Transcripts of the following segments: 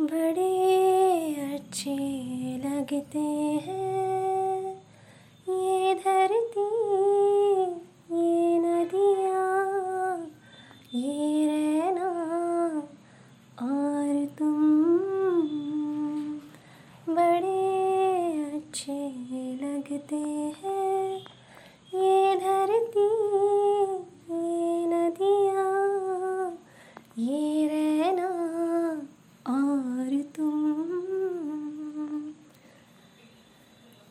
बड़े अच्छे लगते हैं। ये धरती, ये नदियाँ, ये रहना और तुम। बड़े अच्छे लगते हैं। ये धरती, ये नदियाँ, ये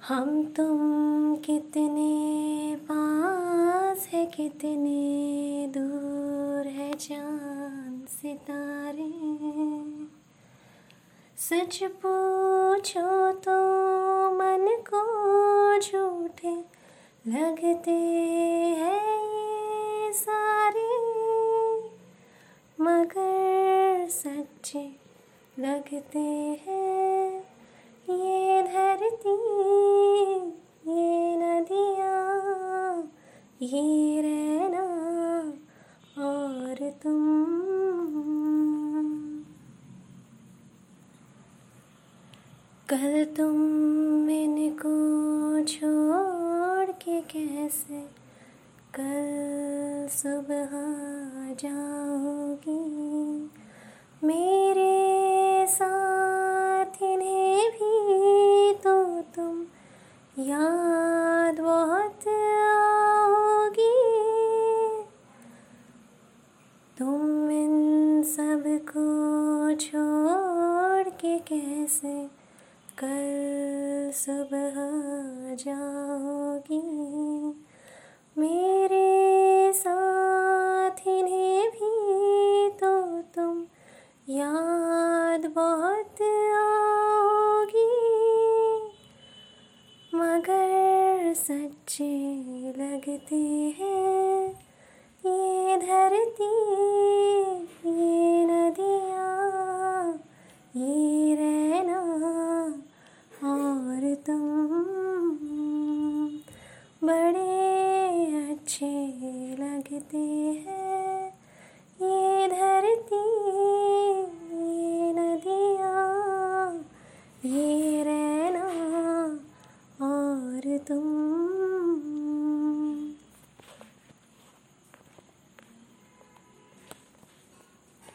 हम तुम कितने पास है, कितने दूर है चाँद सितारे। सच पूछो तो मन को झूठे लगते हैं ये सारे, मगर सच्चे लगते हैं ये धरती ये नदियाँ ये रहना और तुम कल तुम इनको छोड़ के कैसे कल सुबह जाओगी? मेरे साथ इन्हें भी तो तुम याद बहुत आओगी तुम इन सबको छोड़ के कैसे कल सुबह जाओगी? मेरे साथ इन्हें भी तो तुम याद बहुत आओगी। मगर सच्चे लगते हैं धरती।